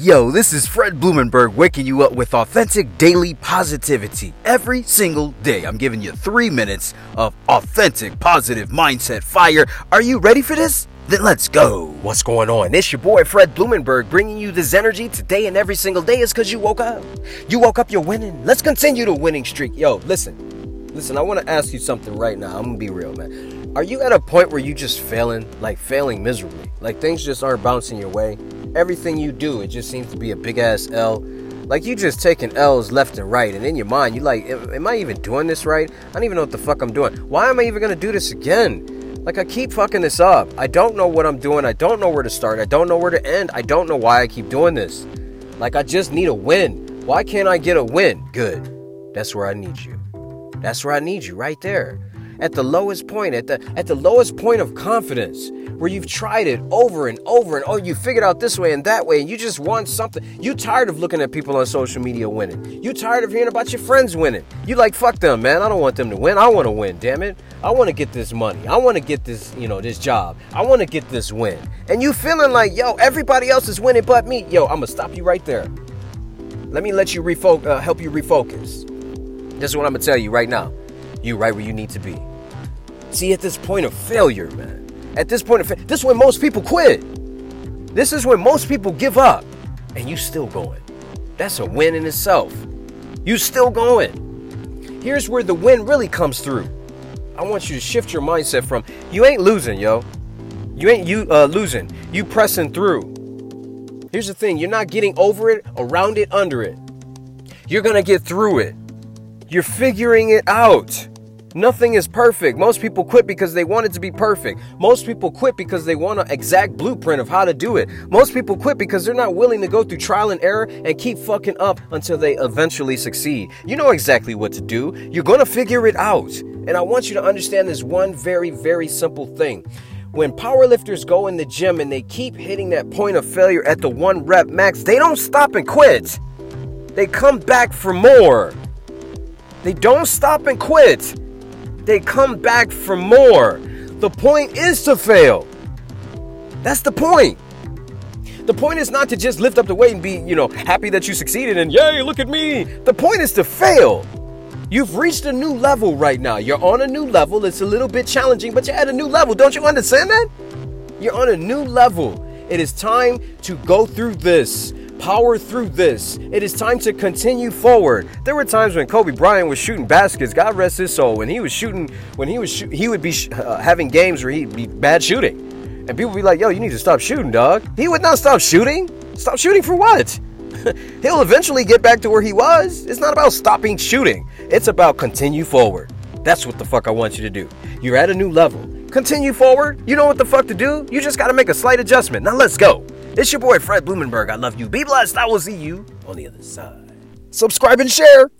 Yo, this is Fred Blumenberg waking you up with authentic daily positivity. Every single day, I'm giving you three minutes of authentic positive mindset fire. Are you ready for this? Then let's go. What's going on? It's your boy Fred Blumenberg bringing you this energy today and every single day is because you woke up. You woke up, you're winning. Let's continue the winning streak. Yo, listen, listen, I want to ask you something right now. I'm going to be real, man. Are you at a point where you just failing, like failing miserably? Like things just aren't bouncing your way? Everything you do, it just seems to be a big ass L. Like you just taking L's left and right, and in your mind, you like, am I even doing this right? I don't even know what the fuck I'm doing. Why am I even gonna do this again? Like I keep fucking this up. I don't know what I'm doing. I don't know where to start. I don't know where to end. I don't know why I keep doing this. Like I just need a win. Why can't I get a win? Good. That's where I need you. That's where I need you right there. At the lowest point, at the at the lowest point of confidence where you've tried it over and over and oh, you figured out this way and that way, and you just want something. You tired of looking at people on social media winning. You tired of hearing about your friends winning. You like fuck them, man. I don't want them to win. I want to win. Damn it. I want to get this money. I want to get this, you know, this job. I want to get this win. And you feeling like, yo, everybody else is winning but me. Yo, I'm gonna stop you right there. Let me let you refocus, uh, help you refocus. This is what I'm gonna tell you right now. You right where you need to be. See, at this point of failure, man, at this point, of fa- this is when most people quit. This is when most people give up. And you still going. That's a win in itself. You still going. Here's where the win really comes through. I want you to shift your mindset from you ain't losing, yo. You ain't you uh, losing. You pressing through. Here's the thing, you're not getting over it, around it, under it. You're to get through it. You're figuring it out. Nothing is perfect. Most people quit because they want it to be perfect. Most people quit because they want an exact blueprint of how to do it. Most people quit because they're not willing to go through trial and error and keep fucking up until they eventually succeed. You know exactly what to do. You're going to figure it out. And I want you to understand this one very, very simple thing. When powerlifters go in the gym and they keep hitting that point of failure at the one rep max, they don't stop and quit. They come back for more. They don't stop and quit they come back for more. The point is to fail. That's the point. The point is not to just lift up the weight and be, you know, happy that you succeeded and yay, look at me. The point is to fail. You've reached a new level right now. You're on a new level. It's a little bit challenging, but you're at a new level. Don't you understand that? You're on a new level. It is time to go through this power through this. It is time to continue forward. There were times when Kobe Bryant was shooting baskets. God rest his soul. When he was shooting, when he was sh- he would be sh- uh, having games where he'd be bad shooting, and people would be like, "Yo, you need to stop shooting, dog." He would not stop shooting. Stop shooting for what? He'll eventually get back to where he was. It's not about stopping shooting. It's about continue forward. That's what the fuck I want you to do. You're at a new level. Continue forward. You know what the fuck to do. You just got to make a slight adjustment. Now let's go. It's your boy Fred Blumenberg. I love you. Be blessed. I will see you on the other side. Subscribe and share.